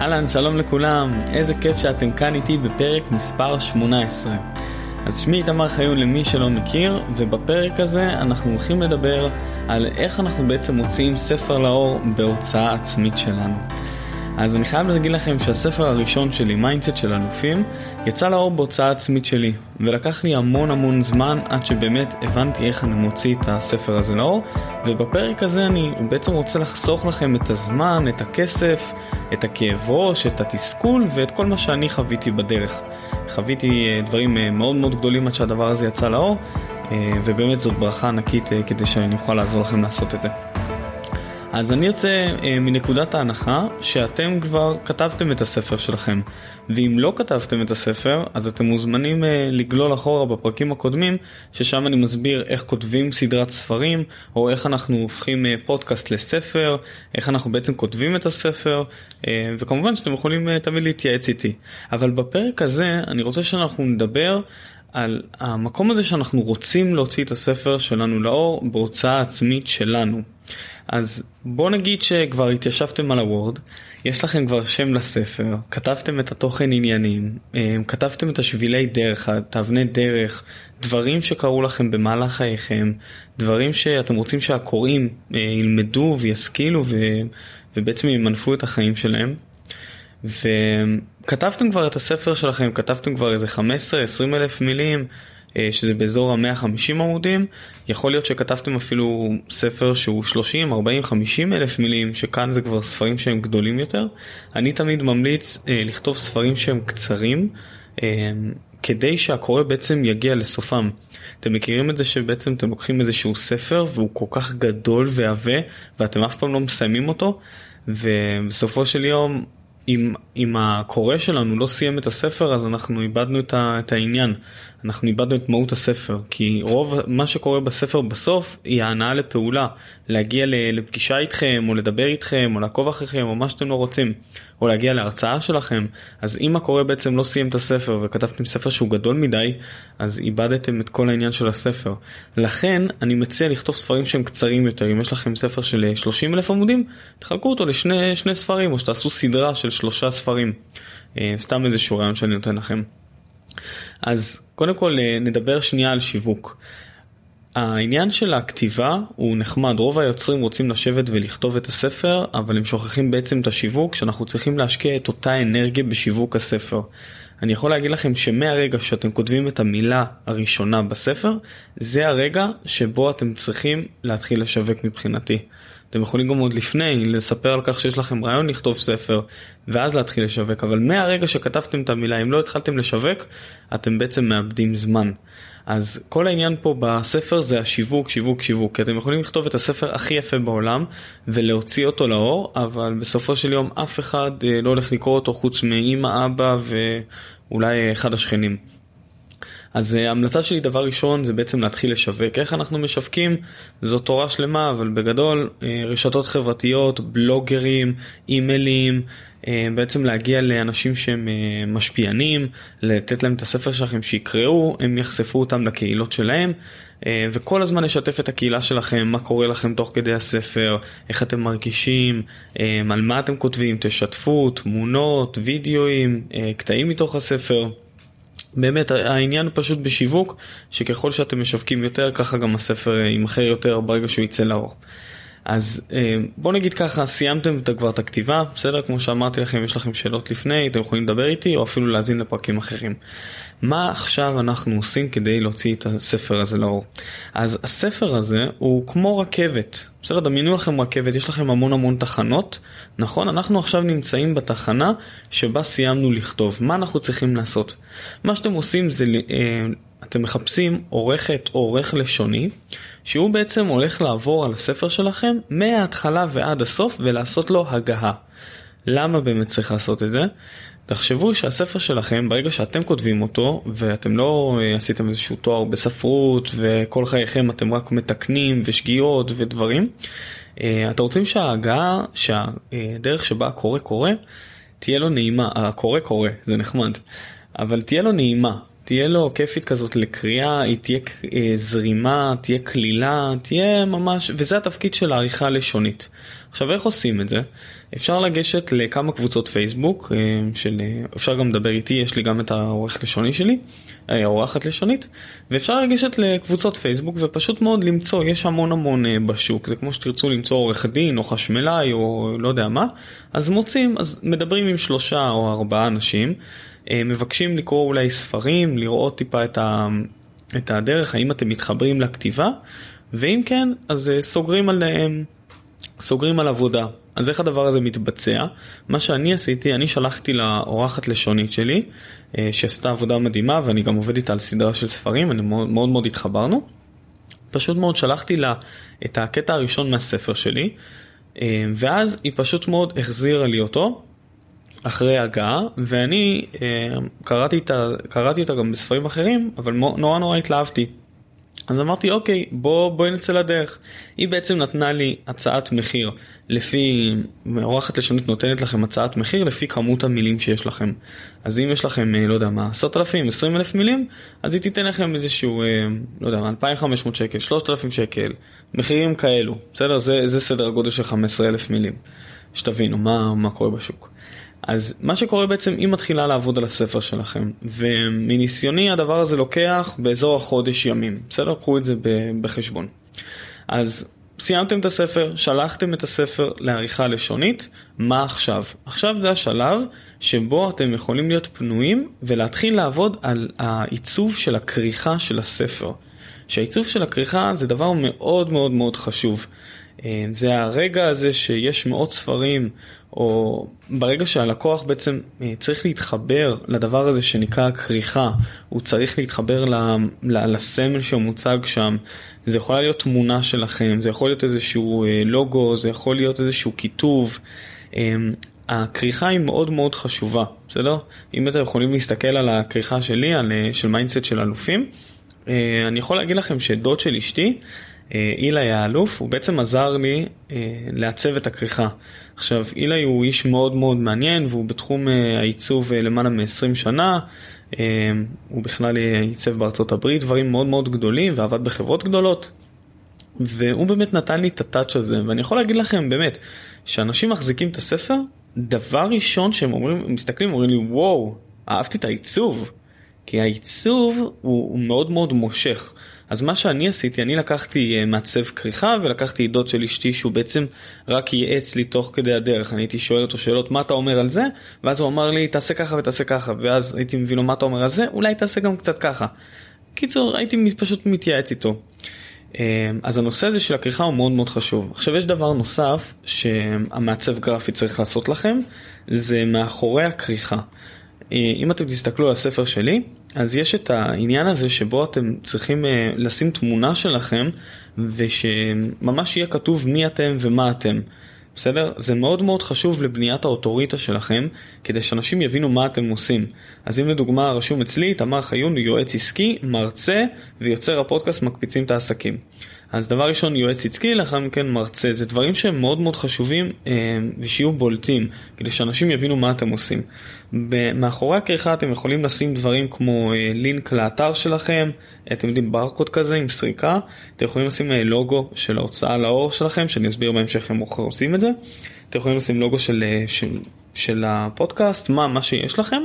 אהלן, שלום לכולם, איזה כיף שאתם כאן איתי בפרק מספר 18. אז שמי איתמר חיון למי שלא מכיר, ובפרק הזה אנחנו הולכים לדבר על איך אנחנו בעצם מוציאים ספר לאור בהוצאה עצמית שלנו. אז אני חייב להגיד לכם שהספר הראשון שלי, mindset של אלופים, יצא לאור בהוצאה עצמית שלי, ולקח לי המון המון זמן עד שבאמת הבנתי איך אני מוציא את הספר הזה לאור, ובפרק הזה אני בעצם רוצה לחסוך לכם את הזמן, את הכסף, את הכאב ראש, את התסכול ואת כל מה שאני חוויתי בדרך. חוויתי אה, דברים אה, מאוד מאוד גדולים עד שהדבר הזה יצא לאור, אה, ובאמת זאת ברכה ענקית כדי שאני אוכל לעזור לכם לעשות את זה. אז אני יוצא אה, מנקודת ההנחה שאתם כבר כתבתם את הספר שלכם, ואם לא כתבתם את הספר, אז אתם מוזמנים אה, לגלול אחורה בפרקים הקודמים, ששם אני מסביר איך כותבים סדרת ספרים, או איך אנחנו הופכים אה, פודקאסט לספר, איך אנחנו בעצם כותבים את הספר, אה, וכמובן שאתם יכולים אה, תמיד להתייעץ איתי. אבל בפרק הזה אני רוצה שאנחנו נדבר על המקום הזה שאנחנו רוצים להוציא את הספר שלנו לאור בהוצאה עצמית שלנו. אז בוא נגיד שכבר התיישבתם על הוורד, יש לכם כבר שם לספר, כתבתם את התוכן עניינים, אה, כתבתם את השבילי דרך, את האבני דרך, דברים שקרו לכם במהלך חייכם, דברים שאתם רוצים שהקוראים אה, ילמדו וישכילו ו... ובעצם ימנפו את החיים שלהם. וכתבתם כבר את הספר שלכם, כתבתם כבר איזה 15-20 אלף מילים, שזה באזור ה-150 עמודים, יכול להיות שכתבתם אפילו ספר שהוא 30, 40, 50 אלף מילים, שכאן זה כבר ספרים שהם גדולים יותר. אני תמיד ממליץ אה, לכתוב ספרים שהם קצרים. אה, כדי שהקורא בעצם יגיע לסופם. אתם מכירים את זה שבעצם אתם לוקחים איזשהו ספר והוא כל כך גדול ועבה ואתם אף פעם לא מסיימים אותו ובסופו של יום אם, אם הקורא שלנו לא סיים את הספר אז אנחנו איבדנו את, ה, את העניין. אנחנו איבדנו את מהות הספר כי רוב מה שקורה בספר בסוף היא ההנאה לפעולה. להגיע לפגישה איתכם או לדבר איתכם או לעקוב אחריכם או מה שאתם לא רוצים או להגיע להרצאה שלכם. אז אם הקורא בעצם לא סיים את הספר וכתבתם ספר שהוא גדול מדי אז איבדתם את כל העניין של הספר. לכן אני מציע לכתוב ספרים שהם קצרים יותר. אם יש לכם ספר של 30 אלף עמודים תחלקו אותו לשני שני ספרים או שתעשו סדרה של שלושה ספרים. אה, סתם איזשהו רעיון שאני נותן לכם. אז קודם כל אה, נדבר שנייה על שיווק. העניין של הכתיבה הוא נחמד, רוב היוצרים רוצים לשבת ולכתוב את הספר, אבל הם שוכחים בעצם את השיווק, שאנחנו צריכים להשקיע את אותה אנרגיה בשיווק הספר. אני יכול להגיד לכם שמהרגע שאתם כותבים את המילה הראשונה בספר, זה הרגע שבו אתם צריכים להתחיל לשווק מבחינתי. אתם יכולים גם עוד לפני לספר על כך שיש לכם רעיון לכתוב ספר ואז להתחיל לשווק אבל מהרגע שכתבתם את המילה אם לא התחלתם לשווק אתם בעצם מאבדים זמן. אז כל העניין פה בספר זה השיווק, שיווק, שיווק, כי אתם יכולים לכתוב את הספר הכי יפה בעולם ולהוציא אותו לאור, אבל בסופו של יום אף אחד אה, לא הולך לקרוא אותו חוץ מאמא, אבא ואולי אחד השכנים. אז אה, ההמלצה שלי דבר ראשון זה בעצם להתחיל לשווק. איך אנחנו משווקים? זו תורה שלמה, אבל בגדול אה, רשתות חברתיות, בלוגרים, אימיילים, אה, בעצם להגיע לאנשים שהם משפיענים, לתת להם את הספר שלכם שיקראו, הם יחשפו אותם לקהילות שלהם. וכל הזמן לשתף את הקהילה שלכם, מה קורה לכם תוך כדי הספר, איך אתם מרגישים, על מה אתם כותבים, תשתפו, תמונות, וידאוים, קטעים מתוך הספר. באמת העניין פשוט בשיווק שככל שאתם משווקים יותר ככה גם הספר יימכר יותר ברגע שהוא יצא לאור. אז אה, בוא נגיד ככה סיימתם כבר את הכתיבה בסדר כמו שאמרתי לכם יש לכם שאלות לפני אתם יכולים לדבר איתי או אפילו להאזין לפרקים אחרים. מה עכשיו אנחנו עושים כדי להוציא את הספר הזה לאור? אז הספר הזה הוא כמו רכבת, בסדר? דמיינו לכם רכבת, יש לכם המון המון תחנות, נכון? אנחנו עכשיו נמצאים בתחנה שבה סיימנו לכתוב. מה אנחנו צריכים לעשות? מה שאתם עושים זה, אה, אתם מחפשים עורכת או עורך לשוני, שהוא בעצם הולך לעבור על הספר שלכם מההתחלה ועד הסוף ולעשות לו הגהה. למה באמת צריך לעשות את זה? תחשבו שהספר שלכם, ברגע שאתם כותבים אותו, ואתם לא אה, עשיתם איזשהו תואר בספרות, וכל חייכם אתם רק מתקנים ושגיאות ודברים, אה, אתם רוצים שההגעה, שהדרך שבה הקורא קורא, תהיה לו נעימה, הקורא קורא, זה נחמד, אבל תהיה לו נעימה, תהיה לו כיפית כזאת לקריאה, היא תהיה אה, זרימה, תהיה קלילה, תהיה ממש, וזה התפקיד של העריכה הלשונית. עכשיו איך עושים את זה? אפשר לגשת לכמה קבוצות פייסבוק, אה, של, אפשר גם לדבר איתי, יש לי גם את העורך לשוני שלי, האורחת לשונית, ואפשר לגשת לקבוצות פייסבוק ופשוט מאוד למצוא, יש המון המון בשוק, זה כמו שתרצו למצוא עורך דין או חשמלאי או לא יודע מה, אז מוצאים, אז מדברים עם שלושה או ארבעה אנשים, מבקשים לקרוא אולי ספרים, לראות טיפה את, ה, את הדרך, האם אתם מתחברים לכתיבה, ואם כן, אז סוגרים על... סוגרים על עבודה. אז איך הדבר הזה מתבצע? מה שאני עשיתי, אני שלחתי לאורחת לשונית שלי, אה, שעשתה עבודה מדהימה ואני גם עובד איתה על סדרה של ספרים, אני מאוד מאוד, מאוד התחברנו. פשוט מאוד שלחתי לה את הקטע הראשון מהספר שלי, אה, ואז היא פשוט מאוד החזירה לי אותו אחרי הגעה, ואני אה, קראתי, קראתי אותה גם בספרים אחרים, אבל נורא נורא התלהבתי. אז אמרתי אוקיי בוא בואי נצא לדרך. היא בעצם נתנה לי הצעת מחיר לפי, אורחת לשונית נותנת לכם הצעת מחיר לפי כמות המילים שיש לכם. אז אם יש לכם אה, לא יודע מה עשרת אלפים, עשרים אלף מילים, אז היא תיתן לכם איזשהו אה, לא יודע מה 2,500 שקל, 3,000 שקל, מחירים כאלו, בסדר? זה, זה סדר הגודל של 15 אלף מילים. שתבינו מה, מה קורה בשוק. אז מה שקורה בעצם, היא מתחילה לעבוד על הספר שלכם, ומניסיוני הדבר הזה לוקח באזור החודש ימים, בסדר? קחו את זה בחשבון. אז סיימתם את הספר, שלחתם את הספר לעריכה לשונית, מה עכשיו? עכשיו זה השלב שבו אתם יכולים להיות פנויים ולהתחיל לעבוד על העיצוב של הכריכה של הספר. שהעיצוב של הכריכה זה דבר מאוד מאוד מאוד חשוב. אה, זה הרגע הזה שיש מאות ספרים, או ברגע שהלקוח בעצם אה, צריך להתחבר לדבר הזה שנקרא כריכה, הוא צריך להתחבר לסמל שמוצג שם, זה יכולה להיות תמונה שלכם, זה יכול להיות איזשהו אה, לוגו, זה יכול להיות איזשהו כיתוב. הכריכה היא מאוד מאוד חשובה, בסדר? אם אתם יכולים להסתכל על הכריכה שלי, על, של mindset של אלופים, אני יכול להגיד לכם שדוד של אשתי, אילי האלוף, הוא בעצם עזר לי אה, לעצב את הכריכה. עכשיו, אילי הוא איש מאוד מאוד מעניין והוא בתחום אה, העיצוב למעלה מ-20 שנה. הוא בכלל עיצב בארצות הברית דברים מאוד מאוד גדולים ועבד בחברות גדולות. והוא באמת נתן לי את ה touch הזה, ואני יכול להגיד לכם באמת, שאנשים מחזיקים את הספר, דבר ראשון שהם אומרים, מסתכלים, אומרים לי, וואו, אהבתי את העיצוב. כי העיצוב הוא, הוא מאוד מאוד מושך. אז מה שאני עשיתי, אני לקחתי uh, מעצב כריכה ולקחתי עדות של אשתי שהוא בעצם רק ייעץ לי תוך כדי הדרך. אני הייתי שואל אותו שאלות מה אתה אומר על זה, ואז הוא אמר לי תעשה ככה ותעשה ככה, ואז הייתי מבין לו מה אתה אומר על זה, אולי תעשה גם קצת ככה. קיצור, הייתי פשוט מתייעץ איתו. Uh, אז הנושא הזה של הכריכה הוא מאוד מאוד חשוב. עכשיו יש דבר נוסף שהמעצב גרפי צריך לעשות לכם, זה מאחורי הכריכה. Uh, אם אתם תסתכלו על הספר שלי, אז יש את העניין הזה שבו אתם צריכים uh, לשים תמונה שלכם ושממש יהיה כתוב מי אתם ומה אתם. בסדר? זה מאוד מאוד חשוב לבניית האוטוריטה שלכם, כדי שאנשים יבינו מה אתם עושים. אז אם לדוגמה רשום אצלי, תמר חיון, יועץ עסקי, מרצה ויוצר הפודקאסט מקפיצים את העסקים. אז דבר ראשון יועץ עסקי, לאחר מכן מרצה, זה דברים שהם מאוד מאוד חשובים אה, ושיהיו בולטים, כדי שאנשים יבינו מה אתם עושים. מאחורי הכריכה אתם יכולים לשים דברים כמו אה, לינק לאתר שלכם, אתם יודעים ברקוד כזה עם סריקה, אתם יכולים לשים אה, לוגו של ההוצאה לאור שלכם, שאני אסביר בהמשך איך עושים את זה, אתם יכולים לשים לוגו של, של, של הפודקאסט, מה, מה שיש לכם,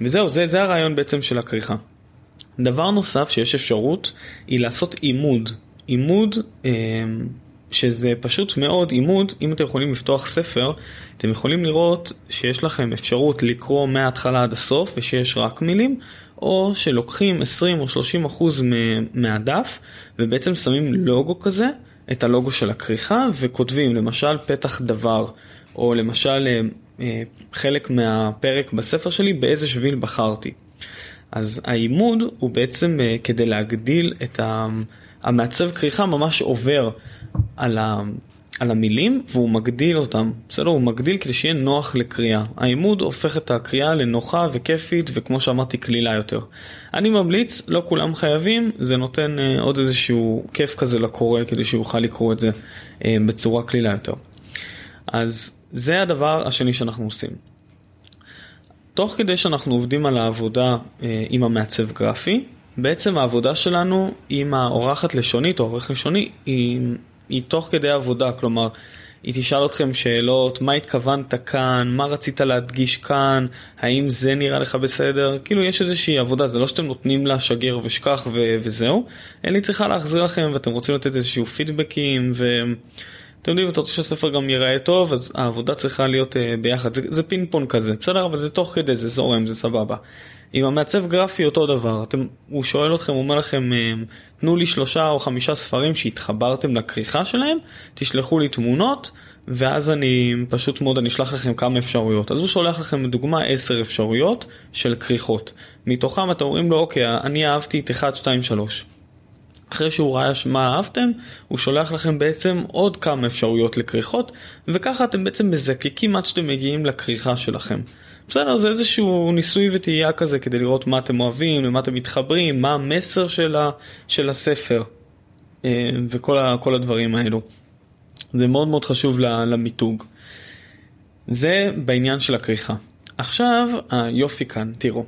וזהו, זה, זה הרעיון בעצם של הכריכה. דבר נוסף שיש אפשרות היא לעשות עימוד. עימוד אה, שזה פשוט מאוד עימוד, אם אתם יכולים לפתוח ספר, אתם יכולים לראות שיש לכם אפשרות לקרוא מההתחלה עד הסוף ושיש רק מילים, או שלוקחים 20 או 30 אחוז מהדף ובעצם שמים לוגו כזה, את הלוגו של הכריכה, וכותבים למשל פתח דבר, או למשל אה, אה, חלק מהפרק בספר שלי באיזה שביל בחרתי. אז העימוד הוא בעצם uh, כדי להגדיל את ה... המעצב כריכה ממש עובר על, ה... על המילים והוא מגדיל אותם, בסדר? הוא מגדיל כדי שיהיה נוח לקריאה. העימוד הופך את הקריאה לנוחה וכיפית וכמו שאמרתי קלילה יותר. אני ממליץ, לא כולם חייבים, זה נותן uh, עוד איזשהו כיף כזה לקורא כדי שיוכל לקרוא את זה uh, בצורה קלילה יותר. אז זה הדבר השני שאנחנו עושים. תוך כדי שאנחנו עובדים על העבודה אה, עם המעצב גרפי, בעצם העבודה שלנו עם האורחת לשונית או עורך לשוני היא, היא תוך כדי עבודה, כלומר היא תשאל אתכם שאלות, מה התכוונת כאן, מה רצית להדגיש כאן, האם זה נראה לך בסדר, כאילו יש איזושהי עבודה, זה לא שאתם נותנים לה שגר ושכח ו- וזהו, אלא היא צריכה להחזיר לכם ואתם רוצים לתת איזשהו פידבקים ו... אתם יודעים, אתה רוצה שהספר גם ייראה טוב, אז העבודה צריכה להיות uh, ביחד, זה, זה פינג פונג כזה, בסדר? אבל זה תוך כדי, זה זורם, זה סבבה. עם המעצב גרפי אותו דבר, אתם, הוא שואל אתכם, הוא אומר לכם, אה, תנו לי שלושה או חמישה ספרים שהתחברתם לכריכה שלהם, תשלחו לי תמונות, ואז אני פשוט מאוד אני אשלח לכם כמה אפשרויות. אז הוא שולח לכם לדוגמה עשר אפשרויות של כריכות. מתוכם אתם אומרים לו, אוקיי, אני אהבתי את 1, 2, 3. אחרי שהוא ראה מה אהבתם, הוא שולח לכם בעצם עוד כמה אפשרויות לכריכות, וככה אתם בעצם מזקקים עד שאתם מגיעים לכריכה שלכם. בסדר, זה איזשהו ניסוי וטעייה כזה כדי לראות מה אתם אוהבים, למה אתם מתחברים, מה המסר של, ה, של הספר אה, וכל ה, הדברים האלו. זה מאוד מאוד חשוב למיתוג. זה בעניין של הכריכה. עכשיו היופי כאן, תראו.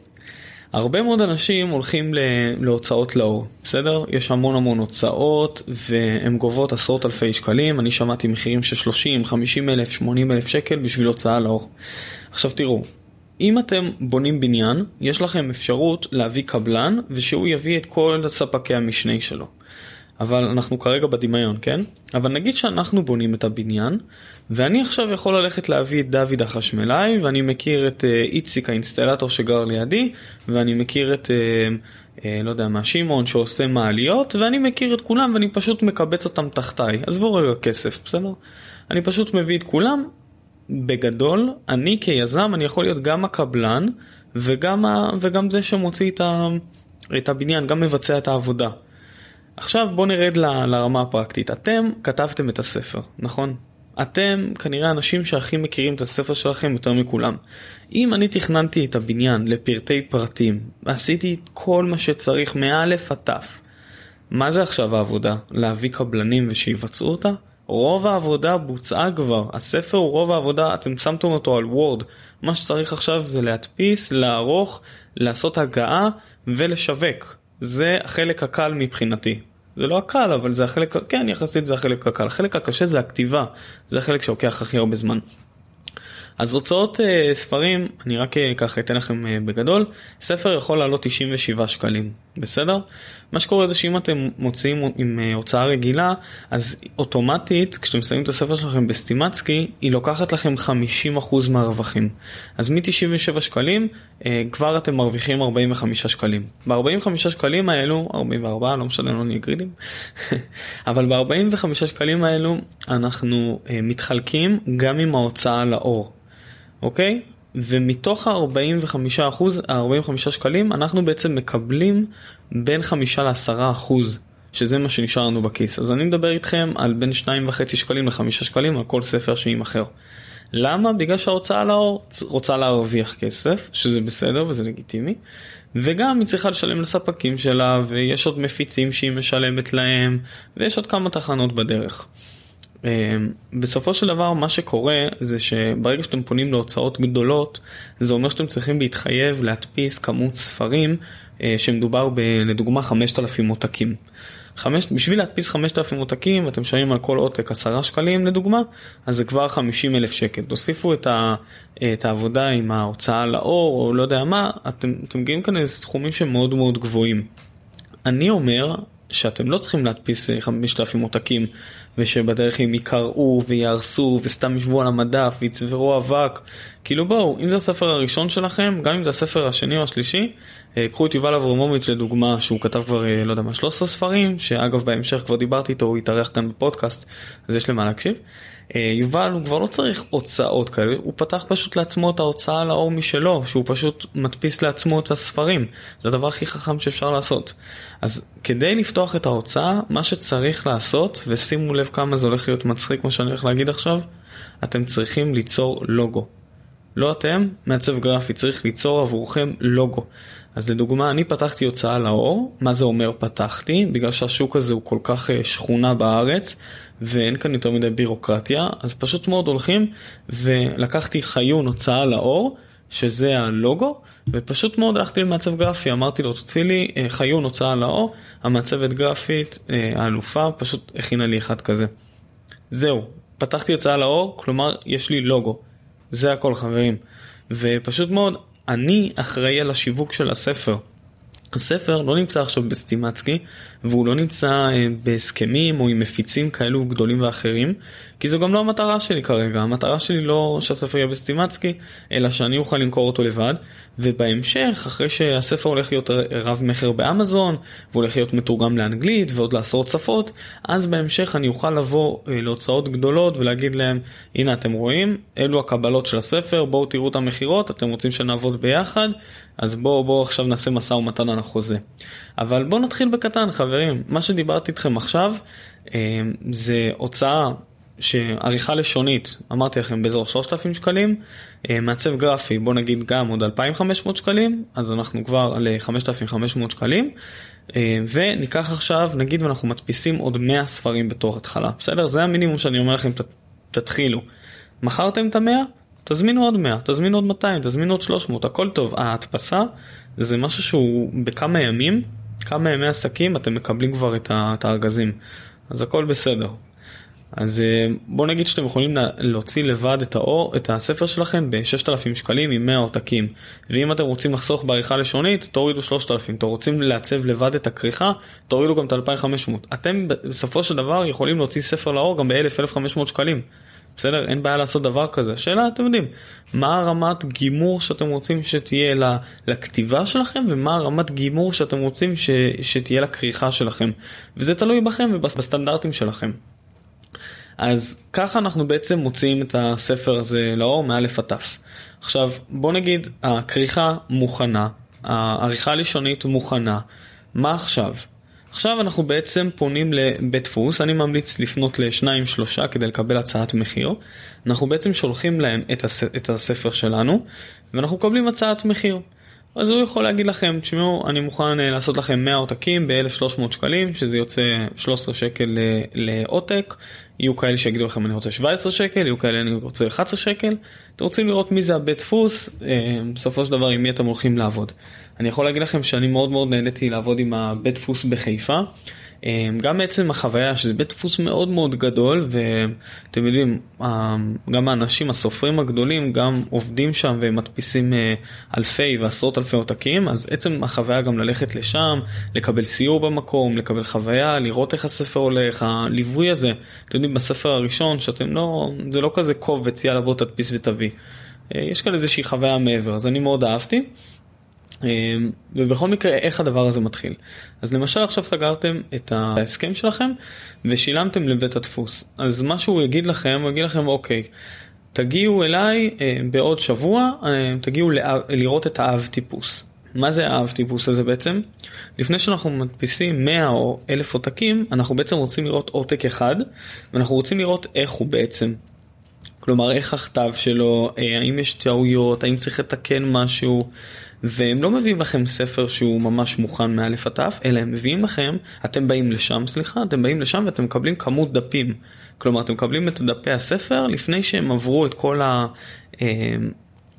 הרבה מאוד אנשים הולכים להוצאות לאור, בסדר? יש המון המון הוצאות והן גובות עשרות אלפי שקלים, אני שמעתי מחירים של 30, 50 אלף, 80 אלף שקל בשביל הוצאה לאור. עכשיו תראו, אם אתם בונים בניין, יש לכם אפשרות להביא קבלן ושהוא יביא את כל ספקי המשנה שלו. אבל אנחנו כרגע בדמיון, כן? אבל נגיד שאנחנו בונים את הבניין, ואני עכשיו יכול ללכת להביא את דוד החשמלאי, ואני מכיר את uh, איציק האינסטלטור שגר לידי, ואני מכיר את, uh, uh, לא יודע מה, שמעון שעושה מעליות, ואני מכיר את כולם ואני פשוט מקבץ אותם תחתיי. עזבו רגע כסף, בסדר? אני פשוט מביא את כולם, בגדול, אני כיזם, אני יכול להיות גם הקבלן, וגם, ה, וגם זה שמוציא את, ה, את הבניין, גם מבצע את העבודה. עכשיו בואו נרד ל, לרמה הפרקטית. אתם כתבתם את הספר, נכון? אתם כנראה האנשים שהכי מכירים את הספר שלכם יותר מכולם. אם אני תכננתי את הבניין לפרטי פרטים, עשיתי את כל מה שצריך מאלף עד תף, מה זה עכשיו העבודה? להביא קבלנים ושיבצעו אותה? רוב העבודה בוצעה כבר, הספר הוא רוב העבודה, אתם שמתם אותו על וורד. מה שצריך עכשיו זה להדפיס, לערוך, לעשות הגעה ולשווק. זה החלק הקל מבחינתי. זה לא הקל, אבל זה החלק, כן, יחסית זה החלק הקל. החלק הקשה זה הכתיבה, זה החלק שלוקח הכי הרבה זמן. אז הוצאות uh, ספרים, אני רק uh, ככה אתן לכם uh, בגדול, ספר יכול לעלות 97 שקלים, בסדר? מה שקורה זה שאם אתם מוציאים עם uh, הוצאה רגילה, אז אוטומטית, כשאתם מסיימים את הספר שלכם בסטימצקי, היא לוקחת לכם 50% מהרווחים. אז מ-97 שקלים, uh, כבר אתם מרוויחים 45 שקלים. ב-45 שקלים האלו, 44, לא משנה, לא נהיה גרידים, אבל ב-45 שקלים האלו אנחנו uh, מתחלקים גם עם ההוצאה לאור. אוקיי? ומתוך ה-45 אחוז, ה-45 שקלים, אנחנו בעצם מקבלים בין 5 ל-10 אחוז, שזה מה שנשאר לנו בכיס. אז אני מדבר איתכם על בין 2.5 שקלים ל-5 שקלים על כל ספר שימכר. למה? בגלל שההוצאה לאור רוצה להרוויח כסף, שזה בסדר וזה לגיטימי, וגם היא צריכה לשלם לספקים שלה, ויש עוד מפיצים שהיא משלמת להם, ויש עוד כמה תחנות בדרך. אמ, בסופו של דבר מה שקורה זה שברגע שאתם פונים להוצאות גדולות זה אומר שאתם צריכים להתחייב להדפיס כמות ספרים אה, שמדובר ב, לדוגמה 5,000 עותקים. חמש, בשביל להדפיס 5,000 עותקים אתם משלמים על כל עותק 10 שקלים לדוגמה אז זה כבר 50 אלף שקל תוסיפו את, ה, את העבודה עם ההוצאה לאור או לא יודע מה אתם, אתם מגיעים כאן לסכומים שהם מאוד מאוד גבוהים. אני אומר שאתם לא צריכים להדפיס 5,000 עותקים ושבדרך הם יקרעו ויהרסו וסתם ישבו על המדף ויצברו אבק. כאילו בואו, אם זה הספר הראשון שלכם, גם אם זה הספר השני או השלישי, אה, קחו את יובל אברמוביץ' לדוגמה שהוא כתב כבר אה, לא יודע מה 13 ספרים, שאגב בהמשך כבר דיברתי איתו, הוא התארח כאן בפודקאסט, אז יש למה להקשיב. אה, יובל הוא כבר לא צריך הוצאות כאלה, הוא פתח פשוט לעצמו את ההוצאה לאור משלו, שהוא פשוט מדפיס לעצמו את הספרים. זה הדבר הכי חכם שאפשר לעשות. אז כדי לפתוח את ההוצאה, מה שצריך לעשות, ושימו לב כמה זה הולך להיות מצחיק מה שאני הולך להגיד עכשיו, אתם צריכים ליצור לוגו. לא אתם, מעצב גרפי צריך ליצור עבורכם לוגו. אז לדוגמה, אני פתחתי הוצאה לאור, מה זה אומר פתחתי? בגלל שהשוק הזה הוא כל כך אה, שכונה בארץ, ואין כאן יותר מדי בירוקרטיה, אז פשוט מאוד הולכים ולקחתי חיון הוצאה לאור, שזה הלוגו, ופשוט מאוד הלכתי למעצב גרפי, אמרתי לו תוציא לי אה, חיון הוצאה לאור, המעצבת גרפית, אה, האלופה, פשוט הכינה לי אחד כזה. זהו, פתחתי הוצאה לאור, כלומר יש לי לוגו. זה הכל חברים. ופשוט מאוד, אני אחראי על השיווק של הספר. הספר לא נמצא עכשיו בסטימצקי והוא לא נמצא אה, בהסכמים או עם מפיצים כאלו גדולים ואחרים כי זו גם לא המטרה שלי כרגע. המטרה שלי לא שהספר יהיה בסטימצקי אלא שאני אוכל למכור אותו לבד ובהמשך אחרי שהספר הולך להיות רב מכר באמזון והולך להיות מתורגם לאנגלית ועוד לעשרות שפות אז בהמשך אני אוכל לבוא אה, להוצאות גדולות ולהגיד להם הנה אתם רואים? אלו הקבלות של הספר בואו תראו את המכירות אתם רוצים שנעבוד ביחד אז בואו בואו עכשיו נעשה משא ומתן על החוזה. אבל בואו נתחיל בקטן חברים, מה שדיברתי איתכם עכשיו אה, זה הוצאה שעריכה לשונית, אמרתי לכם באזור 3,000 שקלים, אה, מעצב גרפי בוא נגיד גם עוד 2,500 שקלים, אז אנחנו כבר ל-5,500 שקלים. אה, וניקח עכשיו, נגיד ואנחנו מדפיסים עוד 100 ספרים בתור התחלה, בסדר? זה המינימום שאני אומר לכם, תתחילו. מכרתם את המאה? תזמינו עוד 100, תזמינו עוד 200, תזמינו עוד 300, הכל טוב. ההדפסה זה משהו שהוא בכמה ימים, כמה ימי עסקים אתם מקבלים כבר את הארגזים. אז הכל בסדר. אז אה, בוא נגיד שאתם יכולים להוציא לבד את, האור, את הספר שלכם ב-6,000 שקלים עם 100 עותקים. ואם אתם רוצים לחסוך בעריכה לשונית, תורידו 3,000. אתם רוצים לעצב לבד את הכריכה, תורידו גם את 2,500. אתם בסופו של דבר יכולים להוציא ספר לאור גם ב-1,000-1,500 שקלים. בסדר? אין בעיה לעשות דבר כזה. השאלה, אתם יודעים, מה הרמת גימור שאתם רוצים שתהיה לכתיבה שלכם, ומה הרמת גימור שאתם רוצים ש, שתהיה לכריכה שלכם. וזה תלוי בכם ובסטנדרטים שלכם. אז ככה אנחנו בעצם מוציאים את הספר הזה לאור מאלף עד תף. עכשיו, בוא נגיד, הכריכה מוכנה, העריכה הלשונית מוכנה, מה עכשיו? עכשיו אנחנו בעצם פונים לבית דפוס, אני ממליץ לפנות לשניים שלושה כדי לקבל הצעת מחיר. אנחנו בעצם שולחים להם את, הס... את הספר שלנו ואנחנו מקבלים הצעת מחיר. אז הוא יכול להגיד לכם, תשמעו, אני מוכן אה, לעשות לכם 100 עותקים ב-1300 שקלים, שזה יוצא 13 שקל לעותק. יהיו כאלה שיגידו לכם אני רוצה 17 שקל, יהיו כאלה אני רוצה 11 שקל. אתם רוצים לראות מי זה הבית דפוס, אה, בסופו של דבר עם מי אתם הולכים לעבוד. אני יכול להגיד לכם שאני מאוד מאוד נהניתי לעבוד עם הבית דפוס בחיפה. אמ, גם בעצם החוויה שזה בית דפוס מאוד מאוד גדול ואתם יודעים גם האנשים הסופרים הגדולים גם עובדים שם ומדפיסים אה, אלפי ועשרות אלפי עותקים אז עצם החוויה גם ללכת לשם לקבל סיור במקום לקבל חוויה לראות איך הספר הולך הליווי הזה אתם יודעים בספר הראשון שאתם לא זה לא כזה קובץ יאללה בוא תדפיס ותביא אה, יש כאן איזושהי חוויה מעבר אז אני מאוד אהבתי. אמ, ובכל מקרה איך הדבר הזה מתחיל. אז למשל עכשיו סגרתם את ההסכם שלכם ושילמתם לבית הדפוס. אז מה שהוא יגיד לכם, הוא יגיד לכם אוקיי, תגיעו אליי אה, בעוד שבוע, אה, תגיעו לראות את האב טיפוס. מה זה האב טיפוס הזה בעצם? לפני שאנחנו מדפיסים 100 או 1,000 עותקים, אנחנו בעצם רוצים לראות עותק אחד, ואנחנו רוצים לראות איך הוא בעצם. כלומר, איך הכתב שלו, אה, האם יש טעויות, האם צריך לתקן משהו. והם לא מביאים לכם ספר שהוא ממש מוכן מאלף עד תף, אלא הם מביאים לכם, אתם באים לשם, סליחה, אתם באים לשם ואתם מקבלים כמות דפים. כלומר, אתם מקבלים את דפי הספר לפני שהם עברו את כל ה... אה,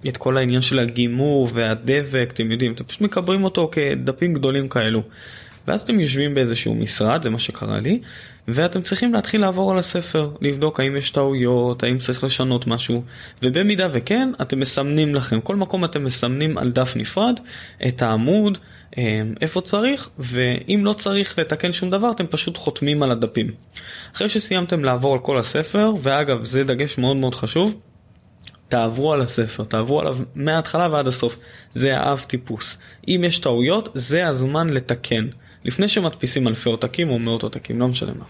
את כל העניין של הגימור והדבק, אתם יודעים, אתם פשוט מקברים אותו כדפים גדולים כאלו. ואז אתם יושבים באיזשהו משרד, זה מה שקרה לי, ואתם צריכים להתחיל לעבור על הספר, לבדוק האם יש טעויות, האם צריך לשנות משהו, ובמידה וכן, אתם מסמנים לכם, כל מקום אתם מסמנים על דף נפרד את העמוד, אה, איפה צריך, ואם לא צריך לתקן שום דבר, אתם פשוט חותמים על הדפים. אחרי שסיימתם לעבור על כל הספר, ואגב, זה דגש מאוד מאוד חשוב, תעברו על הספר, תעברו עליו מההתחלה ועד הסוף. זה האב טיפוס. אם יש טעויות, זה הזמן לתקן. לפני שמדפיסים אלפי עותקים או מאות עותקים, לא משנה מה.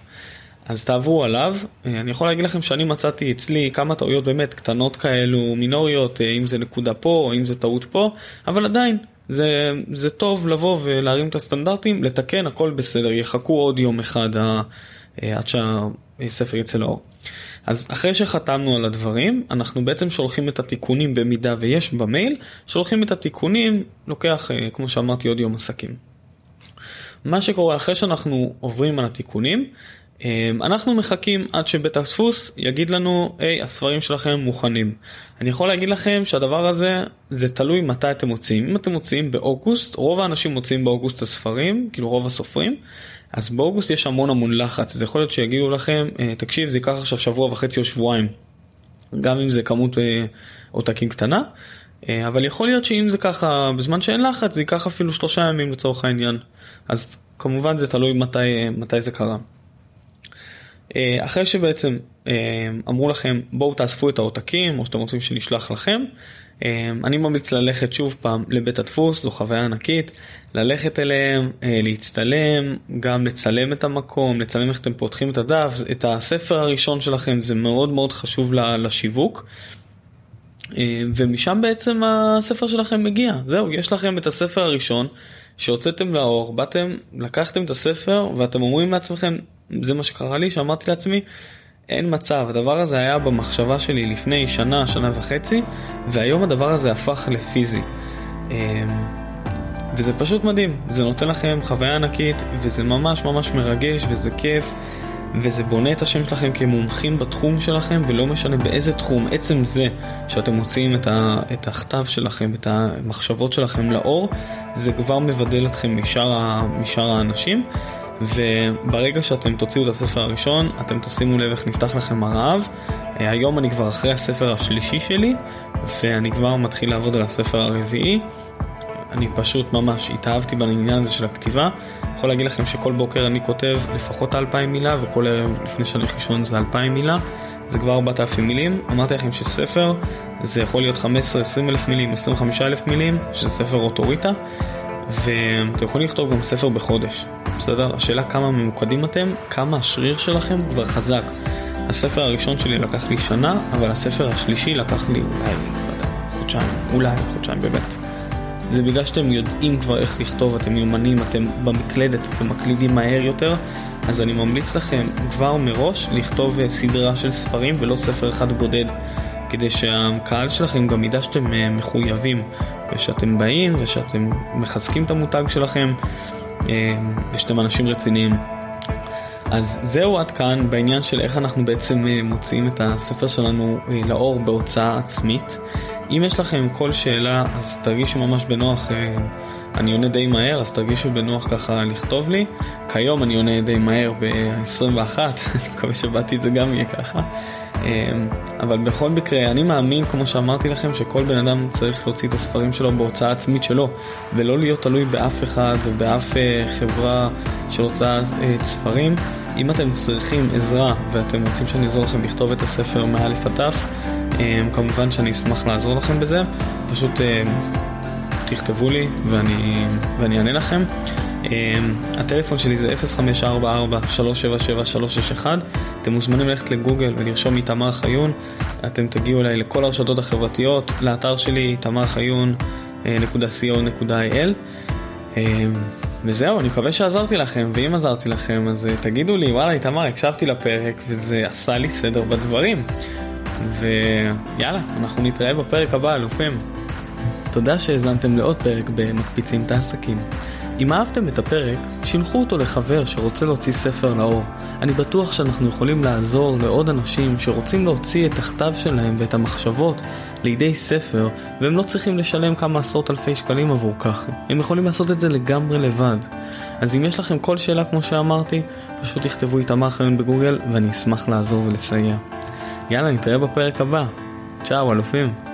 אז תעברו עליו, אה, אני יכול להגיד לכם שאני מצאתי אצלי כמה טעויות באמת קטנות כאלו, מינוריות, אה, אם זה נקודה פה או אם זה טעות פה, אבל עדיין, זה, זה טוב לבוא ולהרים את הסטנדרטים, לתקן, הכל בסדר, יחכו עוד יום אחד אה, עד שהספר יצא לאור. אז אחרי שחתמנו על הדברים, אנחנו בעצם שולחים את התיקונים במידה ויש במייל, שולחים את התיקונים, לוקח, כמו שאמרתי, עוד יום עסקים. מה שקורה אחרי שאנחנו עוברים על התיקונים, אמ, אנחנו מחכים עד שבית הדפוס יגיד לנו, היי, הספרים שלכם מוכנים. אני יכול להגיד לכם שהדבר הזה, זה תלוי מתי אתם מוציאים. אם אתם מוציאים באוגוסט, רוב האנשים מוציאים באוגוסט הספרים, כאילו רוב הסופרים. אז באוגוסט יש המון המון לחץ, אז יכול להיות שיגידו לכם, אה, תקשיב, זה ייקח עכשיו שבוע וחצי או שבועיים, גם אם זה כמות אה, עותקים קטנה, אה, אבל יכול להיות שאם זה ככה, בזמן שאין לחץ, זה ייקח אפילו שלושה ימים לצורך העניין. אז כמובן זה תלוי מתי, מתי זה קרה. אחרי שבעצם אמרו לכם בואו תאספו את העותקים או שאתם רוצים שנשלח לכם, אמ, אני ממליץ ללכת שוב פעם לבית הדפוס, זו חוויה ענקית, ללכת אליהם, אה, להצטלם, גם לצלם את המקום, לצלם איך אתם פותחים את הדף, את הספר הראשון שלכם, זה מאוד מאוד חשוב לשיווק. ומשם בעצם הספר שלכם מגיע, זהו, יש לכם את הספר הראשון שהוצאתם לאור, באתם, לקחתם את הספר ואתם אומרים לעצמכם, זה מה שקרה לי, שאמרתי לעצמי, אין מצב, הדבר הזה היה במחשבה שלי לפני שנה, שנה וחצי, והיום הדבר הזה הפך לפיזי. אמ, וזה פשוט מדהים, זה נותן לכם חוויה ענקית, וזה ממש ממש מרגש, וזה כיף, וזה בונה את השם שלכם כמומחים בתחום שלכם, ולא משנה באיזה תחום, עצם זה שאתם מוציאים את, ה, את הכתב שלכם, את המחשבות שלכם לאור, זה כבר מבדל אתכם משאר, משאר האנשים. וברגע שאתם תוציאו את הספר הראשון, אתם תשימו לב איך נפתח לכם הרעב. אה, היום אני כבר אחרי הספר השלישי שלי, ואני כבר מתחיל לעבוד על הספר הרביעי. אני פשוט ממש התאהבתי בעניין הזה של הכתיבה. יכול להגיד לכם שכל בוקר אני כותב לפחות 2,000 מילה, וכל ערב לפני שאני הולך לישון זה 2,000 מילה. זה כבר 4,000 מילים. אמרתי לכם שספר זה יכול להיות 15-20 אלף מילים, 25 אלף מילים, שזה ספר אוטוריטה. ואתם יכולים לכתוב גם ספר בחודש, בסדר? השאלה כמה ממוקדים אתם, כמה השריר שלכם כבר חזק. הספר הראשון שלי לקח לי שנה, אבל הספר השלישי לקח לי אולי, חודשיים, אולי חודשיים באמת. זה בגלל שאתם יודעים כבר איך לכתוב, אתם מיומנים, אתם במקלדת, אתם מקלידים מהר יותר, אז אני ממליץ לכם כבר מראש לכתוב אה, סדרה של ספרים ולא ספר אחד בודד. כדי שהקהל שלכם גם ידע שאתם אה, מחויבים ושאתם באים ושאתם מחזקים את המותג שלכם אה, ושאתם אנשים רציניים. אז זהו עד כאן בעניין של איך אנחנו בעצם מוציאים את הספר שלנו לאור בהוצאה עצמית. אם יש לכם כל שאלה אז תרגישו ממש בנוח, אני עונה די מהר אז תרגישו בנוח ככה לכתוב לי. כיום אני עונה די מהר ב-21, אני מקווה שבאתי זה גם יהיה ככה. אמ, אבל בכל מקרה, אני מאמין, כמו שאמרתי לכם, שכל בן אדם צריך להוציא את הספרים שלו בהוצאה עצמית שלו, ולא להיות תלוי באף אחד ובאף אה, חברה שרוצה אה, ספרים. אם אתם צריכים עזרה ואתם רוצים שאני אעזור לכם לכתוב את הספר מאלף עד אמ, כמובן שאני אשמח לעזור לכם בזה. פשוט אמ, תכתבו לי ואני, ואני אענה לכם. אמ, הטלפון שלי זה 0544-377-361 אתם מוזמנים ללכת לגוגל ולרשום איתמר חיון אתם תגיעו אליי לכל הרשתות החברתיות לאתר שלי תמרחיון.co.il אמ, וזהו, אני מקווה שעזרתי לכם, ואם עזרתי לכם אז אה, תגידו לי, וואלה איתמר, הקשבתי לפרק וזה עשה לי סדר בדברים. ויאללה, אנחנו נתראה בפרק הבא, אלופים. תודה שהאזנתם לעוד פרק במקפיצים את העסקים. אם אהבתם את הפרק, שילחו אותו לחבר שרוצה להוציא ספר לאור. אני בטוח שאנחנו יכולים לעזור לעוד אנשים שרוצים להוציא את הכתב שלהם ואת המחשבות לידי ספר, והם לא צריכים לשלם כמה עשרות אלפי שקלים עבור כך. הם יכולים לעשות את זה לגמרי לבד. אז אם יש לכם כל שאלה כמו שאמרתי, פשוט תכתבו איתמר חיון בגוגל ואני אשמח לעזור ולסייע. יאללה, נתראה בפרק הבא. צ'או, אלופים.